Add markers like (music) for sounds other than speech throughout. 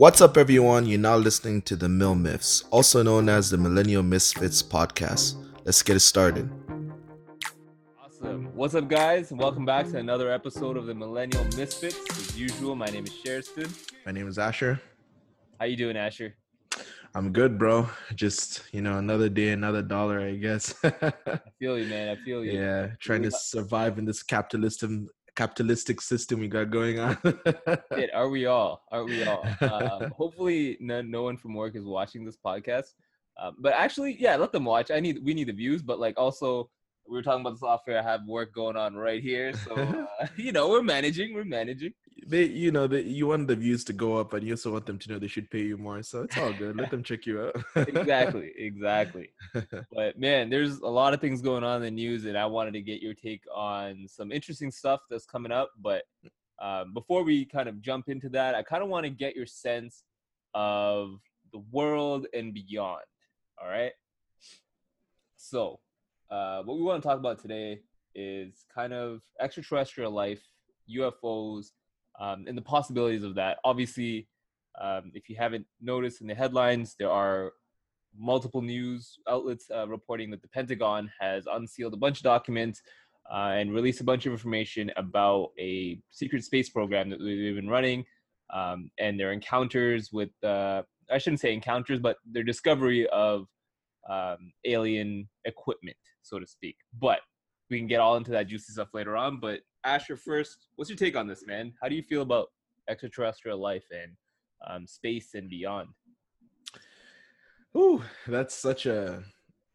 What's up, everyone? You're now listening to the Mill Myths, also known as the Millennial Misfits podcast. Let's get it started. Awesome. What's up, guys? Welcome back to another episode of the Millennial Misfits. As usual, my name is Sherston. My name is Asher. How you doing, Asher? I'm good, bro. Just you know, another day, another dollar, I guess. (laughs) I feel you, man. I feel you. yeah, trying to survive in this capitalism capitalistic system we got going on. Shit, are we all? Are we all? Um, (laughs) hopefully, no, no one from work is watching this podcast. Um, but actually, yeah, let them watch. I need we need the views, but like also we were talking about this off air. I have work going on right here, so (laughs) uh, (laughs) you know we're managing. We're managing. They, you know, they, you want the views to go up, and you also want them to know they should pay you more. So it's all good. Let (laughs) them check you out. exactly, exactly. (laughs) But man, there's a lot of things going on in the news, and I wanted to get your take on some interesting stuff that's coming up. But um, before we kind of jump into that, I kind of want to get your sense of the world and beyond. All right. So, uh, what we want to talk about today is kind of extraterrestrial life, UFOs, um, and the possibilities of that. Obviously, um, if you haven't noticed in the headlines, there are multiple news outlets uh, reporting that the Pentagon has unsealed a bunch of documents uh, and released a bunch of information about a secret space program that they've been running um, and their encounters with, uh, I shouldn't say encounters, but their discovery of um, alien equipment, so to speak. But we can get all into that juicy stuff later on. But Asher, first, what's your take on this, man? How do you feel about extraterrestrial life and um, space and beyond? Ooh, that's such a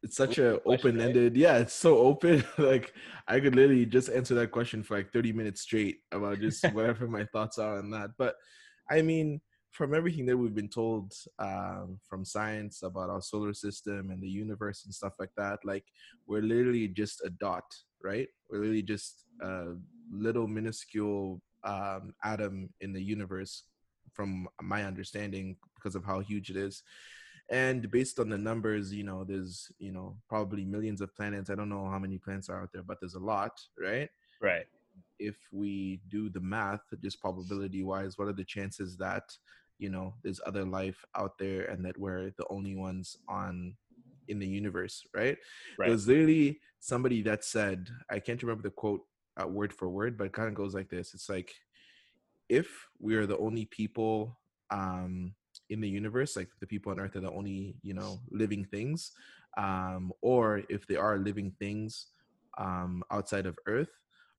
it's such a open ended. Right? Yeah, it's so open. (laughs) like I could literally just answer that question for like 30 minutes straight about just (laughs) whatever my thoughts are on that. But I mean, from everything that we've been told um, from science about our solar system and the universe and stuff like that, like we're literally just a dot, right? We're literally just a little minuscule um, atom in the universe, from my understanding, because of how huge it is. And based on the numbers you know there's you know probably millions of planets. I don't know how many planets are out there but there's a lot right? Right. If we do the math just probability wise what are the chances that you know there's other life out there and that we're the only ones on in the universe right, right. there's literally somebody that said i can't remember the quote uh, word for word but it kind of goes like this it's like if we are the only people um in the universe like the people on earth are the only you know living things um or if they are living things um outside of earth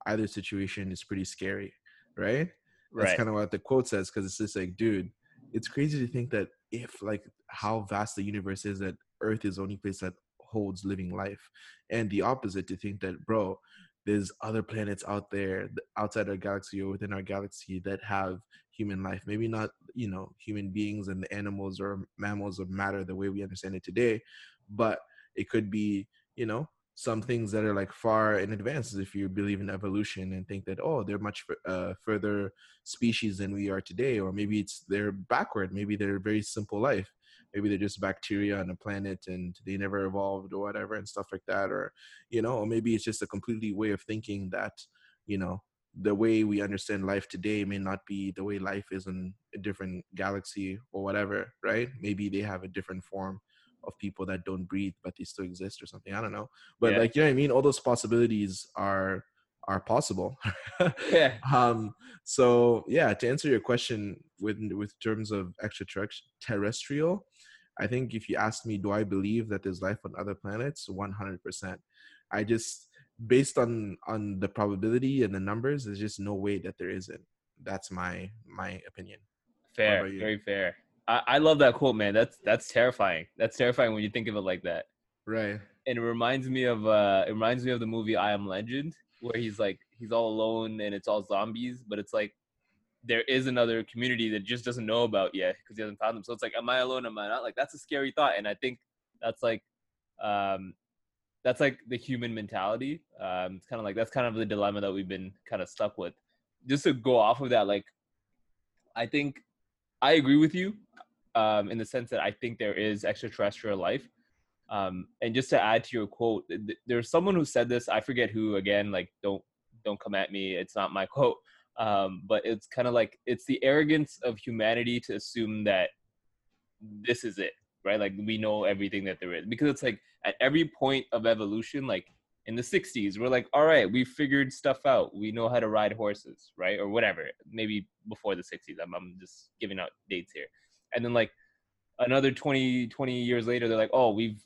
either situation is pretty scary right that's right. kind of what the quote says because it's just like dude it's crazy to think that if like how vast the universe is that earth is the only place that holds living life and the opposite to think that bro there's other planets out there outside our galaxy or within our galaxy that have human life maybe not you know human beings and animals or mammals of matter the way we understand it today but it could be you know some things that are like far in advance if you believe in evolution and think that oh they're much uh, further species than we are today or maybe it's they're backward maybe they're very simple life maybe they're just bacteria on a planet and they never evolved or whatever and stuff like that or you know or maybe it's just a completely way of thinking that you know the way we understand life today may not be the way life is in a different galaxy or whatever right maybe they have a different form of people that don't breathe but they still exist or something i don't know but yeah. like you know what i mean all those possibilities are are possible. (laughs) yeah. Um, so yeah, to answer your question with with terms of extraterrestrial, I think if you ask me, do I believe that there's life on other planets? One hundred percent. I just based on on the probability and the numbers, there's just no way that there isn't. That's my my opinion. Fair, very fair. I, I love that quote, man. That's that's terrifying. That's terrifying when you think of it like that. Right. And it reminds me of uh it reminds me of the movie I Am Legend where he's like he's all alone and it's all zombies, but it's like there is another community that just doesn't know about yet because he hasn't found them. So it's like, am I alone? Am I not? Like that's a scary thought, and I think that's like, um, that's like the human mentality. Um, it's kind of like that's kind of the dilemma that we've been kind of stuck with. Just to go off of that, like, I think I agree with you um, in the sense that I think there is extraterrestrial life. Um, and just to add to your quote, there's someone who said this. I forget who. Again, like don't don't come at me. It's not my (laughs) quote. Um, but it's kind of like it's the arrogance of humanity to assume that this is it, right? Like we know everything that there is because it's like at every point of evolution, like in the 60s, we're like, all right, we figured stuff out. We know how to ride horses, right? Or whatever. Maybe before the 60s. I'm, I'm just giving out dates here. And then like another 20, 20 years later, they're like, oh, we've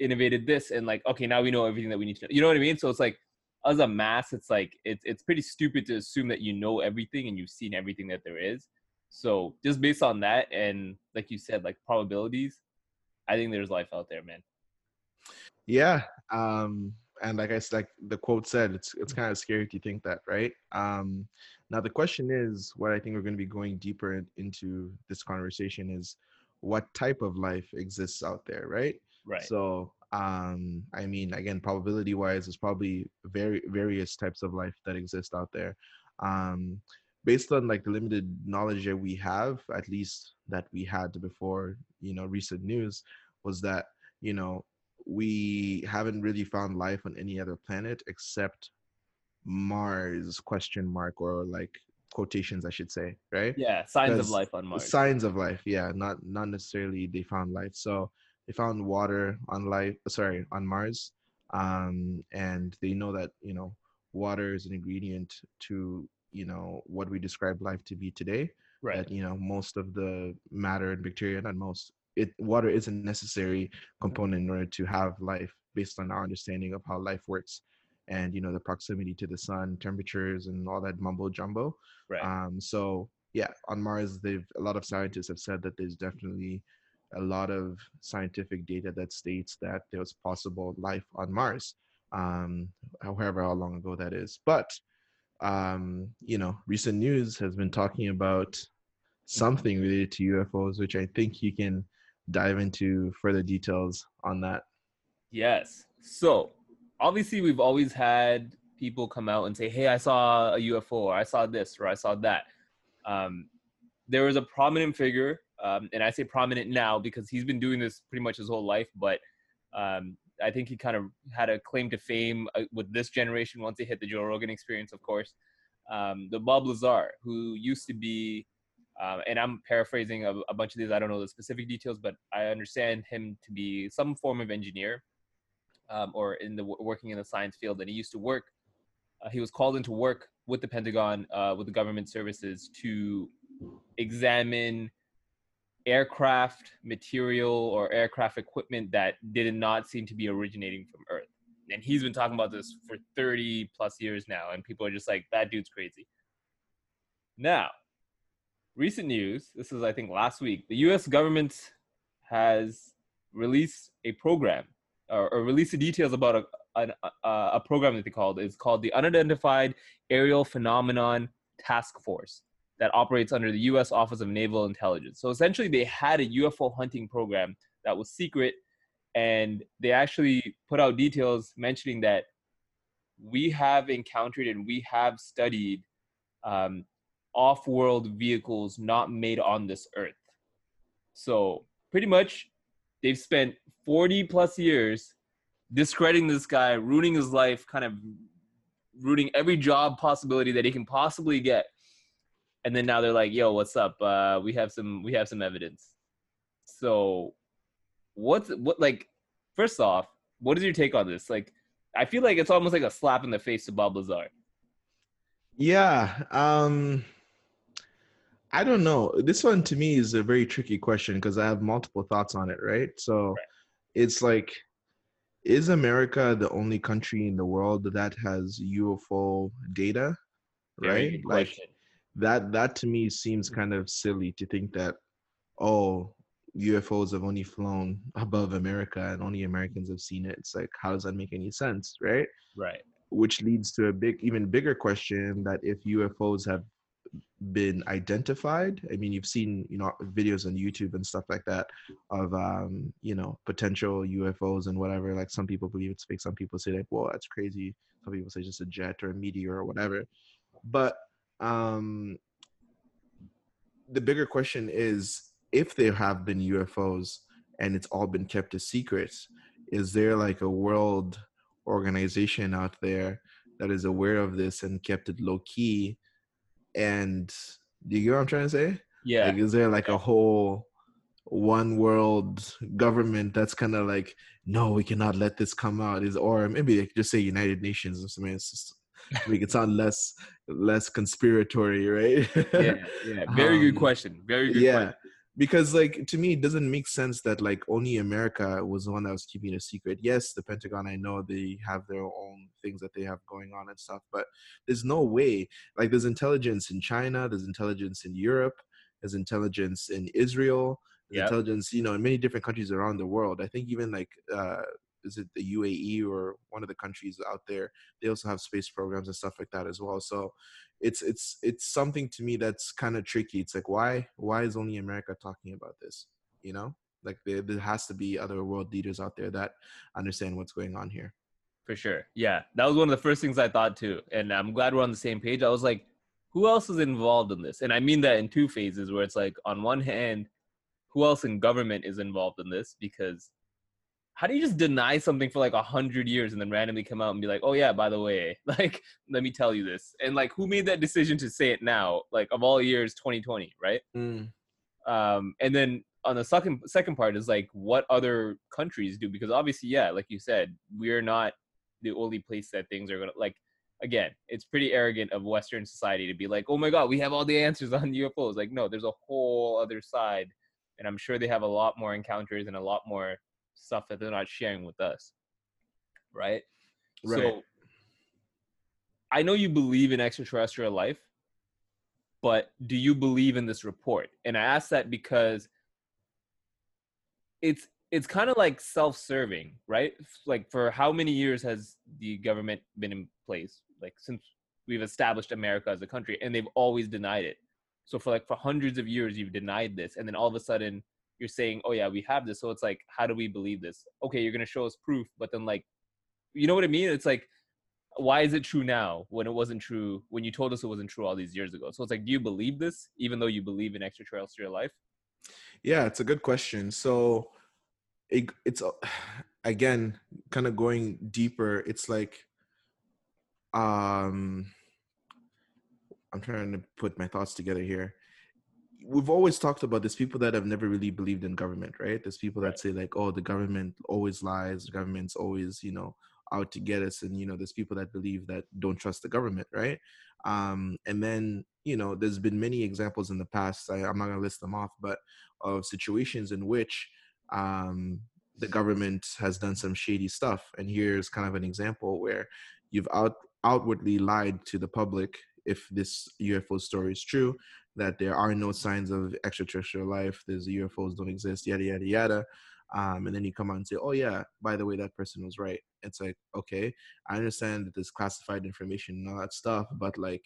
innovated this. And like, okay, now we know everything that we need to know. You know what I mean? So it's like, as a mass, it's like, it's, it's pretty stupid to assume that you know everything and you've seen everything that there is. So just based on that, and like you said, like probabilities, I think there's life out there, man. Yeah. Um, and like I said, like the quote said, it's it's kind of scary to think that, right? Um, now the question is, what I think we're going to be going deeper in, into this conversation is, what type of life exists out there, right? Right. So, um, I mean, again, probability wise, there's probably very various types of life that exist out there. Um, based on like the limited knowledge that we have, at least that we had before, you know, recent news, was that you know we haven't really found life on any other planet except Mars question mark or like quotations I should say, right? Yeah, signs of life on Mars. Signs of life, yeah, not not necessarily they found life. So they found water on life sorry, on Mars. Um and they know that, you know, water is an ingredient to, you know, what we describe life to be today. Right. That, you know, most of the matter and bacteria, not most, it water is a necessary component in order to have life based on our understanding of how life works and you know the proximity to the sun temperatures and all that mumbo jumbo right um so yeah on mars they've a lot of scientists have said that there's definitely a lot of scientific data that states that there was possible life on mars um however how long ago that is but um you know recent news has been talking about something related to ufos which i think you can dive into further details on that. Yes. So obviously, we've always had people come out and say, "Hey, I saw a UFO, or I saw this, or I saw that." Um, there was a prominent figure, um, and I say prominent now because he's been doing this pretty much his whole life. But um, I think he kind of had a claim to fame uh, with this generation once he hit the Joe Rogan experience, of course. Um, the Bob Lazar, who used to be um, and I'm paraphrasing a, a, bunch of these. I don't know the specific details, but I understand him to be some form of engineer um, or in the working in the science field. And he used to work. Uh, he was called into work with the Pentagon, uh, with the government services, to examine aircraft material or aircraft equipment that did not seem to be originating from Earth. And he's been talking about this for 30 plus years now, and people are just like, "That dude's crazy." Now, recent news, this is I think last week, the US government has released a program or, or released the details about a, a, a program that they called is called the Unidentified Aerial Phenomenon Task Force that operates under the US Office of Naval Intelligence. So essentially they had a UFO hunting program that was secret and they actually put out details mentioning that we have encountered and we have studied um, off-world vehicles not made on this earth. So pretty much they've spent 40 plus years discrediting this guy, ruining his life, kind of ruining every job possibility that he can possibly get. And then now they're like, "Yo, what's up? Uh, we have some we have some evidence." So, what's what like? First off, what is your take on this? Like, I feel like it's almost like a slap in the face to Bob Lazar. Yeah. Um I don't know. This one to me is a very tricky question because I have multiple thoughts on it, right? So right. it's like, is America the only country in the world that has UFO data? Right? Like that that to me seems kind of silly to think that, oh, UFOs have only flown above America and only Americans have seen it. It's like, how does that make any sense? Right? Right. Which leads to a big, even bigger question that if UFOs have been identified i mean you've seen you know videos on youtube and stuff like that of um you know potential ufos and whatever like some people believe it's fake some people say like well that's crazy some people say just a jet or a meteor or whatever but um the bigger question is if there have been ufos and it's all been kept a secret is there like a world organization out there that is aware of this and kept it low key and do you get what I'm trying to say? Yeah. Like, is there like a whole one world government that's kind of like, no, we cannot let this come out? Is or maybe they could just say United Nations or something. It's just make it sound less less conspiratory, right? yeah, yeah. (laughs) Very good Um, question. Very good yeah. question. Because like to me, it doesn't make sense that like only America was the one that was keeping it a secret. Yes, the Pentagon, I know they have their own things that they have going on and stuff, but there's no way. Like there's intelligence in China, there's intelligence in Europe, there's intelligence in Israel, Yep. intelligence, you know, in many different countries around the world. I think even like uh is it the UAE or one of the countries out there? They also have space programs and stuff like that as well. So it's it's it's something to me that's kind of tricky. It's like why why is only America talking about this? You know, like there, there has to be other world leaders out there that understand what's going on here. For sure. Yeah. That was one of the first things I thought too. And I'm glad we're on the same page. I was like, who else is involved in this? And I mean that in two phases where it's like, on one hand, who else in government is involved in this? Because how do you just deny something for like a hundred years and then randomly come out and be like, oh yeah, by the way, (laughs) like, let me tell you this. And like, who made that decision to say it now? Like, of all years, 2020, right? um and then on the second second part is like what other countries do because obviously yeah like you said we're not the only place that things are gonna like again it's pretty arrogant of western society to be like oh my god we have all the answers on (laughs) ufos like no there's a whole other side and i'm sure they have a lot more encounters and a lot more stuff that they're not sharing with us right Right. so i know you believe in extraterrestrial life but do you believe in this report? And I ask that because it's it's kind of like self-serving, right? Like for how many years has the government been in place? Like since we've established America as a country and they've always denied it. So for like for hundreds of years you've denied this and then all of a sudden you're saying, "Oh yeah, we have this." So it's like, how do we believe this? Okay, you're to show us proof, but then like you know what I mean? It's like why is it true now when it wasn't true when you told us it wasn't true all these years ago? So it's like, do you believe this, even though you believe in extraterrestrial life? Yeah, it's a good question. So it, it's (sighs) again kind of going deeper. It's like um I'm trying to put my thoughts together here. We've always talked about there's people that have never really believed in government, right? There's people that say like, "Oh, the government always lies. The government's always, you know, out to get us." And you know, there's people that believe that don't trust the government, right? Um, and then you know, there's been many examples in the past. I, I'm not gonna list them off, but of situations in which um, the government has done some shady stuff. And here's kind of an example where you've out outwardly lied to the public if this UFO story is true, that there are no signs of extraterrestrial life, there's UFOs don't exist, yada yada yada. Um, and then you come out and say, "Oh yeah, by the way, that person was right." It's like, okay, I understand that there's classified information and all that stuff, but like,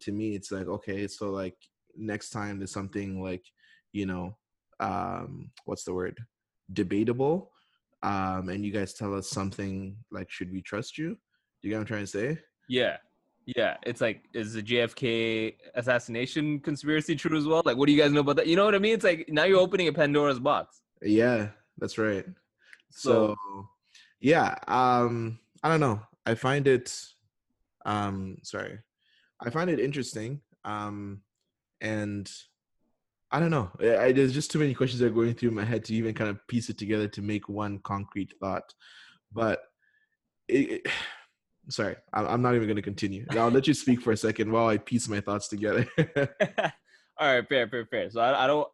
to me, it's like, okay, so like next time there's something like, you know, um, what's the word, debatable, um, and you guys tell us something like, should we trust you? You get what I'm trying to say? Yeah. Yeah. It's like, is the JFK assassination conspiracy true as well? Like, what do you guys know about that? You know what I mean? It's like now you're opening a Pandora's box. Yeah, that's right. So, So- yeah, um, I don't know. I find it um sorry. I find it interesting. Um and I don't know. I, I- there's just too many questions that are going through my head to even kind of piece it together to make one concrete thought. But it, it- sorry, I'm not even going to continue. I'll let you speak for a second while I piece my thoughts together. (laughs) All right, fair, fair, fair. So I, I don't,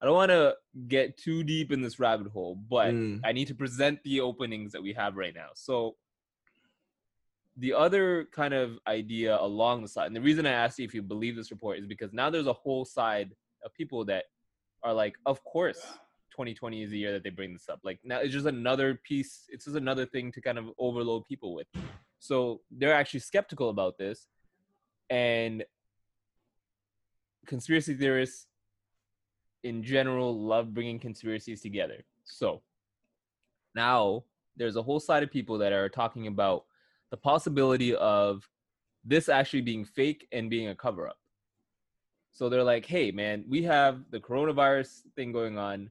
I don't want to get too deep in this rabbit hole, but Mm. I need to present the openings that we have right now. So the other kind of idea along the side, and the reason I asked you if you believe this report is because now there's a whole side of people that are like, of course, 2020 is the year that they bring this up. Like now it's just another piece, it's just another thing to kind of overload people with. So they're actually skeptical about this. And conspiracy theorists in general love bringing conspiracies together. So now there's a whole side of people that are talking about the possibility of this actually being fake and being a cover up. So they're like, hey, man, we have the coronavirus thing going on.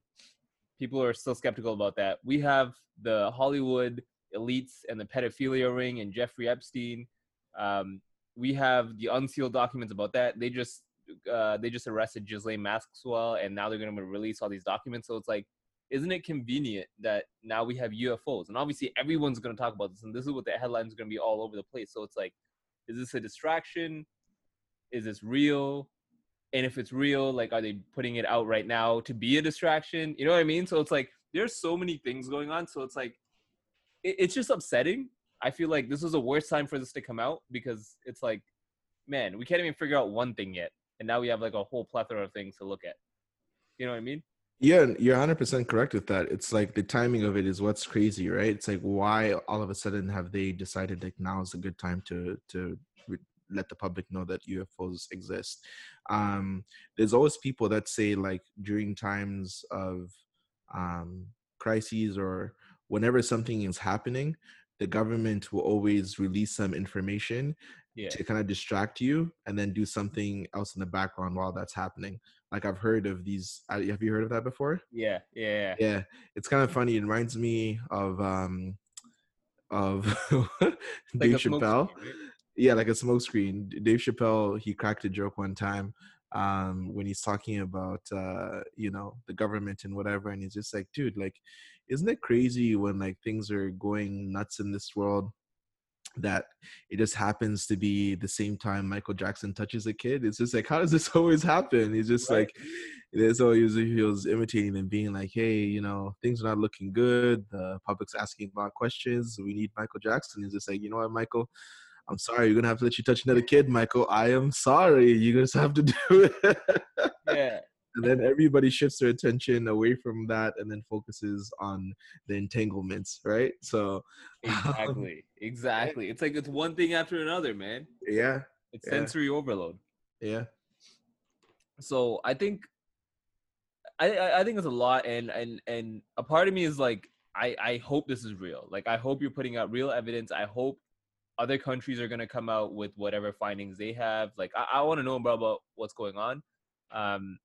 People are still skeptical about that. We have the Hollywood elites and the pedophilia ring and Jeffrey Epstein. Um, we have the unsealed documents about that. They just uh, they just arrested Ghislaine Maxwell, and now they're going to release all these documents. So it's like, isn't it convenient that now we have UFOs? And obviously, everyone's going to talk about this, and this is what the headlines are going to be all over the place. So it's like, is this a distraction? Is this real? And if it's real, like, are they putting it out right now to be a distraction? You know what I mean? So it's like, there's so many things going on. So it's like, it, it's just upsetting. I feel like this was the worst time for this to come out because it's like, man, we can't even figure out one thing yet and now we have like a whole plethora of things to look at. You know what I mean? Yeah, you're 100% correct with that. It's like the timing of it is what's crazy, right? It's like why all of a sudden have they decided like now is a good time to to let the public know that UFOs exist. Um, there's always people that say like during times of um, crises or whenever something is happening, the government will always release some information yeah. to kind of distract you and then do something else in the background while that's happening. Like I've heard of these. Uh, have you heard of that before? Yeah, yeah, yeah. It's kind of funny. It reminds me of um of (laughs) like Dave Chappelle. Right? Yeah, like a smokescreen. Dave Chappelle he cracked a joke one time um when he's talking about uh you know the government and whatever and he's just like dude like isn't it crazy when like things are going nuts in this world that it just happens to be the same time Michael Jackson touches a kid. It's just like, how does this (laughs) always happen? He's just right. like, it's always he was imitating and being like, hey, you know, things are not looking good. The public's asking a lot of questions. We need Michael Jackson. He's just like, you know what, Michael. I'm sorry, you're gonna have to let you touch another kid, Michael. I am sorry. You just have to (laughs) do it. yeah and then everybody shifts their attention away from that and then focuses on the entanglements right so exactly um, exactly it's like it's one thing after another man yeah it's yeah. sensory overload yeah so i think I, I think it's a lot and and and a part of me is like i i hope this is real like i hope you're putting out real evidence i hope other countries are going to come out with whatever findings they have like i, I want to know about, about what's going on um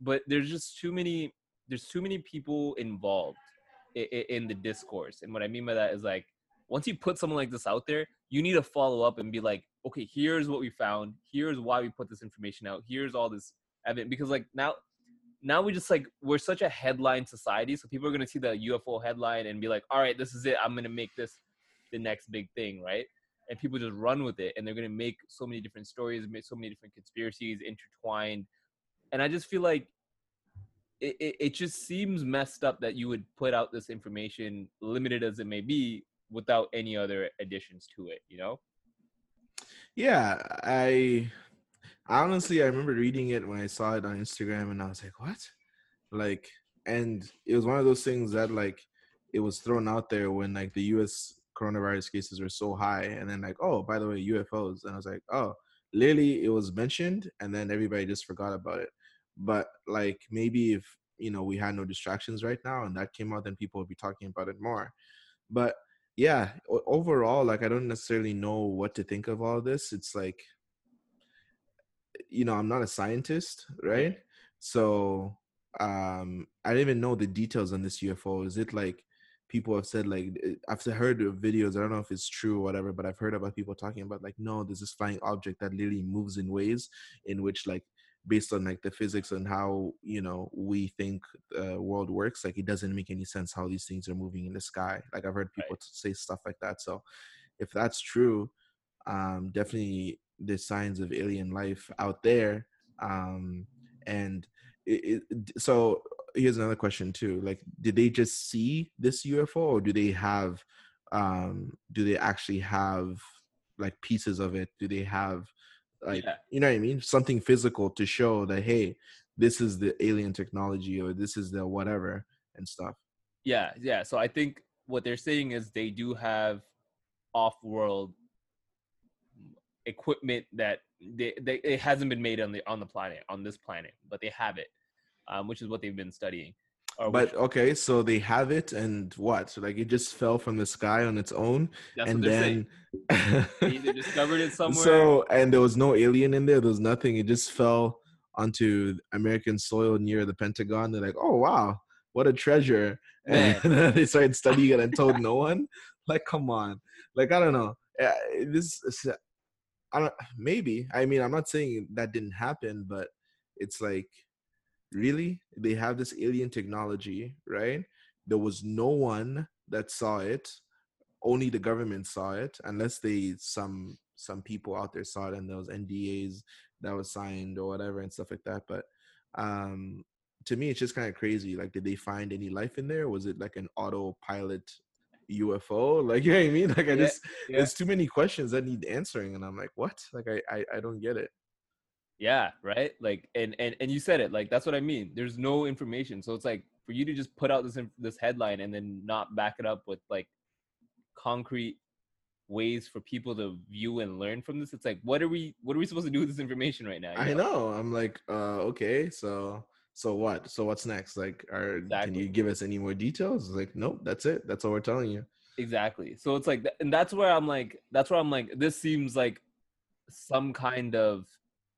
but there's just too many there's too many people involved in, in the discourse and what i mean by that is like once you put something like this out there you need to follow up and be like okay here's what we found here's why we put this information out here's all this evidence because like now now we just like we're such a headline society so people are going to see the ufo headline and be like all right this is it i'm going to make this the next big thing right and people just run with it and they're going to make so many different stories make so many different conspiracies intertwined and i just feel like it, it, it just seems messed up that you would put out this information limited as it may be without any other additions to it you know? Yeah i honestly i remember reading it when i saw it on instagram and i was like what? Like and it was one of those things that like it was thrown out there when like the us coronavirus cases were so high and then like oh by the way ufos and i was like oh literally it was mentioned and then everybody just forgot about it but like maybe if you know we had no distractions right now and that came out, then people would be talking about it more. But yeah, overall, like I don't necessarily know what to think of all this. It's like you know i'm not a scientist right so um i didn't even know the details on this ufo is it like people have said like eh, i've heard of videos i don't know if it's true or whatever but i've heard about people talking about like no there's this flying object that literally moves in ways in which like based on like the physics and how you know we think the world works like it doesn't make any sense how these things are moving in the sky like i've heard people right. say stuff like that so if that's true um definitely there's signs of alien life out there um and it, it, so here's another question too like did they just see this ufo or do they have um do they actually have like pieces of it? Do they have like yeah. you know what i mean? Something physical to show that hey this is the alien technology or this is the whatever and stuff. Yeah yeah so i think what they're saying is they do have off-world equipment that they, they it hasn't been made on the on the planet on this planet but they have it um, which is what they've been studying but okay, so they have it, and what? So like it just fell from the sky on its own, That's and then they discovered it (laughs) somewhere. So and there was no alien in there. There was nothing. It just fell onto American soil near the Pentagon. They're like, oh wow, what a treasure! (laughs) And (laughs) then they started studying it and told no one. Like, come on, like I don't know. This I don't maybe. I mean, I'm not saying that didn't happen, but it's like really they have this alien technology, right? There was no one that saw it. Only the government saw it, unless they some some people out there saw it and those NDAs that was signed or whatever and stuff like that. But um to me, it's just kind of crazy. Like, did they find any life in there? Was it like an autopilot UFO? (laughs) Like, you know what I mean? Like, I Yeah, just yeah. there's too many questions that need answering, and I'm like, what? Like, I I, I don't get it. Yeah, right. Like, and and and you said it. Like, that's what I mean. There's no information, so it's like for you to just put out this this headline and then not back it up with like concrete ways for people to view and learn from this. It's like, what are we what are we supposed to do with this information right now? you I know. I'm like, uh, okay, so so what? So what's next? Like, are can you give us any more details? It's like, nope, that's it. That's all we're telling you. Exactly. So it's like, and that's where I'm like, that's where I'm like, this seems like some kind of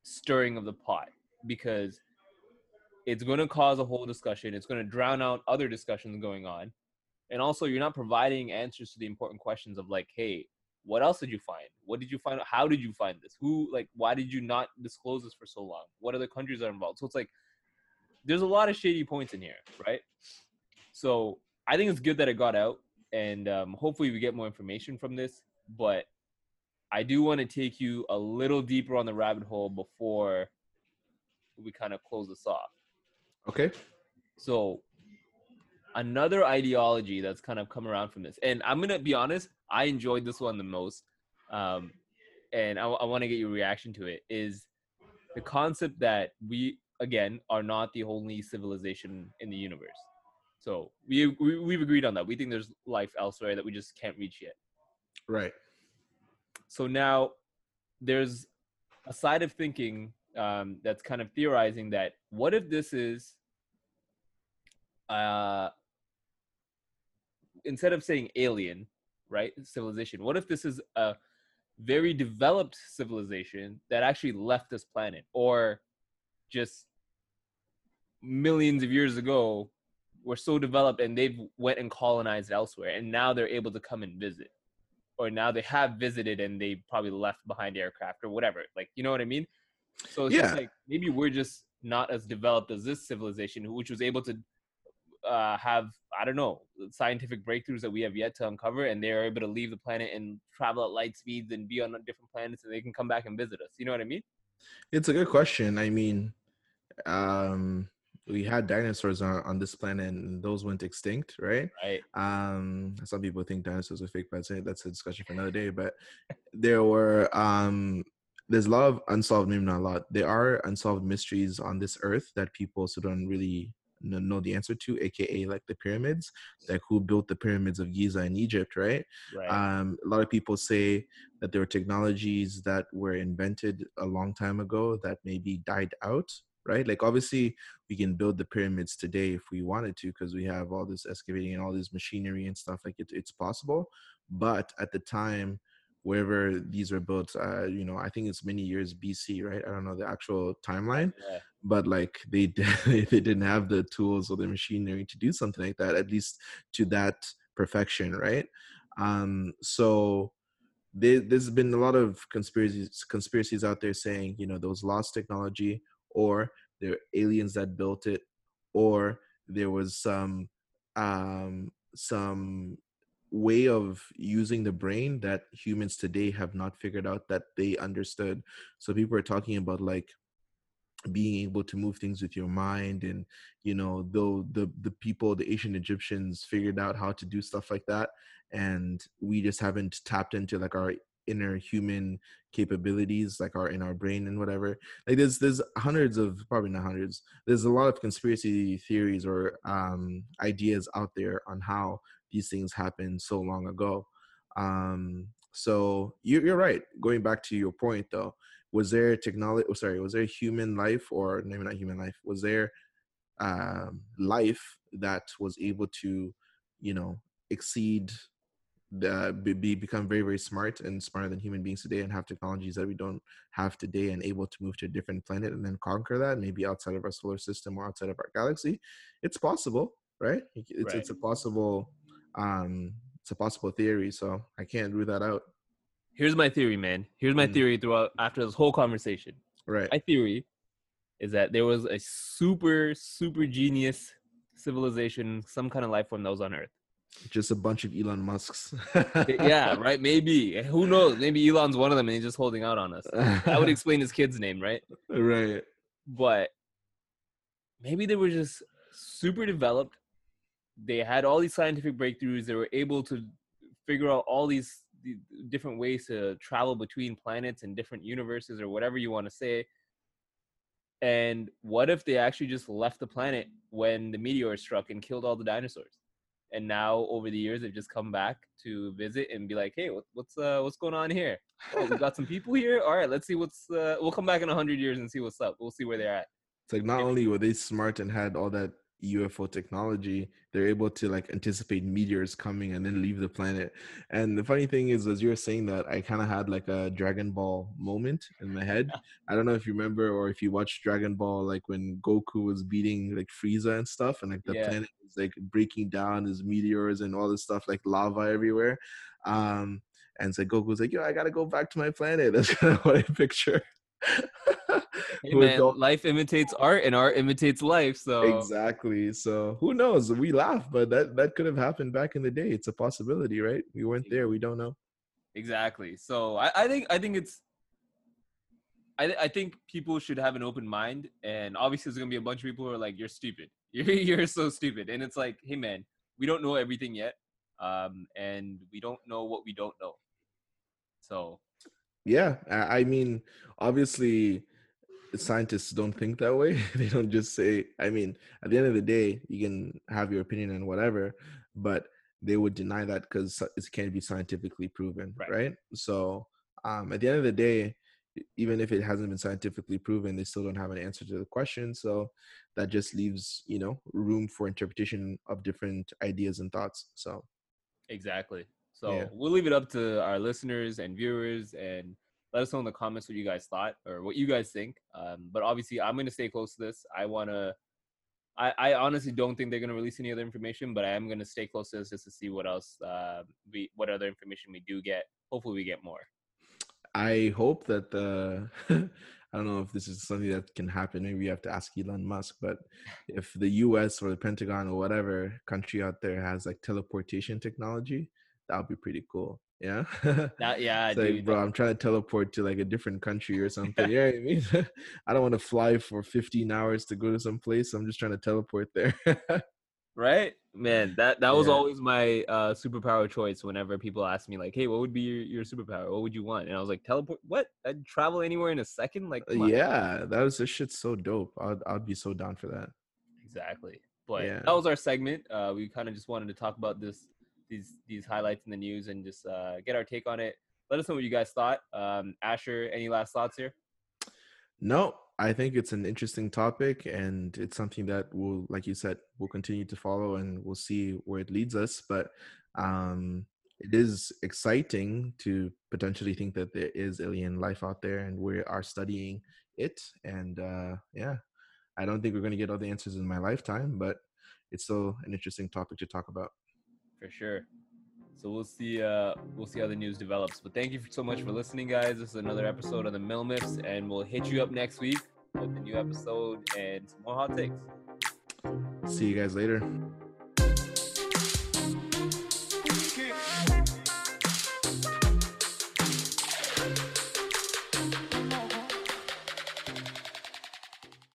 stirring of the pot because it's going to cause a whole discussion. It's going to drown out other discussions going on. And also, you're not providing answers to the important questions of like, hey, what else did you find? What did you find? How did you find this? Who, like, why did you not disclose this for so long? What other countries are involved? So it's like, there's a lot of shady points in here, right? So I think it's good that it got out, and um, hopefully we get more information from this. But I do want to take you a little deeper on the rabbit hole before we kind of close this off. Okay. So another ideology that's kind of come around from this, and I'm gonna be honest, I enjoyed this one the most, um, and I, I want to get your reaction to it. Is the concept that we again are not the only civilization in the universe. So we, we we've agreed on that. We think there's life elsewhere that we just can't reach yet. Right. So now there's a side of thinking um, that's kind of theorizing that what if this is uh, instead of saying alien, right, civilization, what if this is a very developed civilization that actually left this planet or just millions of years ago were so developed and they've went and colonized elsewhere and now they're able to come and visit or now they have visited and they probably left behind aircraft or whatever like you know what i mean so it's just Yeah. like maybe we're just not as developed as this civilization which was able to uh, have i don't know scientific breakthroughs that we have yet to uncover and they're able to leave the planet and travel at light speeds and be on different planets and they can come back and visit us you know what i mean It's a good question. I mean, um, we had dinosaurs on, on this planet and those went extinct, right? right Um, some people think dinosaurs are fake, but that's a discussion for another day. But there were um there's a lot of unsolved maybe not a lot. There are unsolved mysteries on this earth that people still don't really know the answer to, aka like the pyramids, like who built the pyramids of Giza in Egypt, right? right Um, a lot of people say that there were technologies that were invented a long time ago that maybe died out, right? Like obviously we can build the pyramids today if we wanted to because we have all this excavating and all this machinery and stuff. Like it, it's possible, but at the time wherever these were built, uh, you know, I think it's many years BC, right? I don't know the actual timeline yeah. but like they (laughs) did- they didn't have the tools or the machinery to do something like that at least to that perfection right um so there, there's been a lot of conspiracies conspiracies out there saying you know those lost technology or there are aliens that built it or there was some um some way of using the brain that humans today have not figured out that they understood. So people are talking about like being able to move things with your mind and you know though the the people the ancient egyptians figured out how to do stuff like that and we just haven't tapped into like our inner human capabilities like our in our brain and whatever like there's there's hundreds of probably not hundreds there's a lot of conspiracy theories or um ideas out there on how these things happened so long ago. Um so you're, you're right going back to your point though was there technology oh, sorry was there human life or maybe not human life was there um, life that was able to you know exceed be, be become very very smart and smarter than human beings today and have technologies that we don't have today and able to move to a different planet and then conquer that maybe outside of our solar system or outside of our galaxy it's possible right it's, Right. it's a possible um it's a possible theory so i can't rule that out here's my theory, man. Here's my Mm. theory throughout after this whole conversation. Right. My theory is that there was a super, super genius civilization, some kind of life form that was on Earth. Just a bunch of Elon Musks. yeah, right. Maybe. Who knows? Maybe Elon's one of them and he's just holding out on us. That would explain his kid's name, right? right. But maybe they were just super developed. They had all these scientific breakthroughs. They were able to figure out all these different ways to travel between planets and different universes or whatever you want to say. And what if they actually just left the planet when the meteor struck and killed all the dinosaurs? And now over the years they've just come back to visit and be like, "Hey, what's uh what's going on here? Oh, we (laughs) got some people here. All right, let's see what's uh we'll come back in 100 years and see what's up. We'll see where they're at." It's like not only were they smart and had all that UFO technology, they're able to like anticipate meteors coming and then leave the planet. And the funny thing is, as you're saying that, I kind of had like a Dragon Ball moment in my head. I don't know if you remember or if you watched Dragon Ball, like when Goku was beating like Frieza and stuff, and like the Yeah. planet was like breaking down, there's meteors and all this stuff, like lava everywhere. Um, and so Goku's like, yo, I gotta go back to my planet. (laughs) That's kind of what I picture. (laughs) Hey man, life imitates art and art imitates life. So Exactly. So who knows? We laugh, but that that could have happened back in the day. It's a possibility, right? We weren't there. We don't know. exactly. So I, I think I think it's I, th- I think people should have an open mind and obviously there's gonna be a bunch of people who are like, You're stupid. (laughs) You're you're so stupid. And it's like, hey man, we don't know everything yet. Um and we don't know what we don't know. So Yeah, I, mean, obviously, scientists don't think that way. (laughs) they don't just say. I mean, at the end of the day, you can have your opinion and whatever, but they would deny that because it can't be scientifically proven, Right. right? So, um, at the end of the day, even if it hasn't been scientifically proven, they still don't have an answer to the question. So that just leaves, you know, room for interpretation of different ideas and thoughts. So Exactly. So Yeah. we'll leave it up to our listeners and viewers and let us know in the comments what you guys thought or what you guys think. Um, but obviously, I'm going to stay close to this. I want to. I, I honestly don't think they're going to release any other information, but I am going to stay close to this just to see what else uh, we what other information we do get. Hopefully, we get more. I hope that the (laughs) I don't know if this is something that can happen. Maybe we have to ask Elon Musk, but if the US or the Pentagon or whatever country out there has like teleportation technology, that would be pretty cool. Yeah. (laughs) That yeah, It's like, dude. bro, I'm trying to teleport to like a different country or (laughs) something. yeah, I mean, (laughs) I don't want to fly for 15 hours to go to some place. I'm just trying to teleport there. right man that that was Yeah. always my uh superpower choice whenever people ask me like hey what would be your, your superpower what would you want and i was like teleport what i'd travel anywhere in a second like yeah, that was this shit's so dope. I'd I'd be so down for that. exactly but Yeah. that was our segment uh we kind of just wanted to talk about this these these highlights in the news and just uh get our take on it let us know what you guys thought um asher any last thoughts here No, I think it's an interesting topic, and it's something that will, like you said, we'll continue to follow, and we'll see where it leads us. But um, it is exciting to potentially think that there is alien life out there, and we are studying it. And uh, yeah, I don't think we're going to get all the answers in my lifetime, but it's still an interesting topic to talk about. For sure. So we'll see uh we'll see how the news develops. But thank you so much for listening guys. This is another episode of the mill myths and we'll hit you up next week with a new episode and some more hot takes. See you guys later.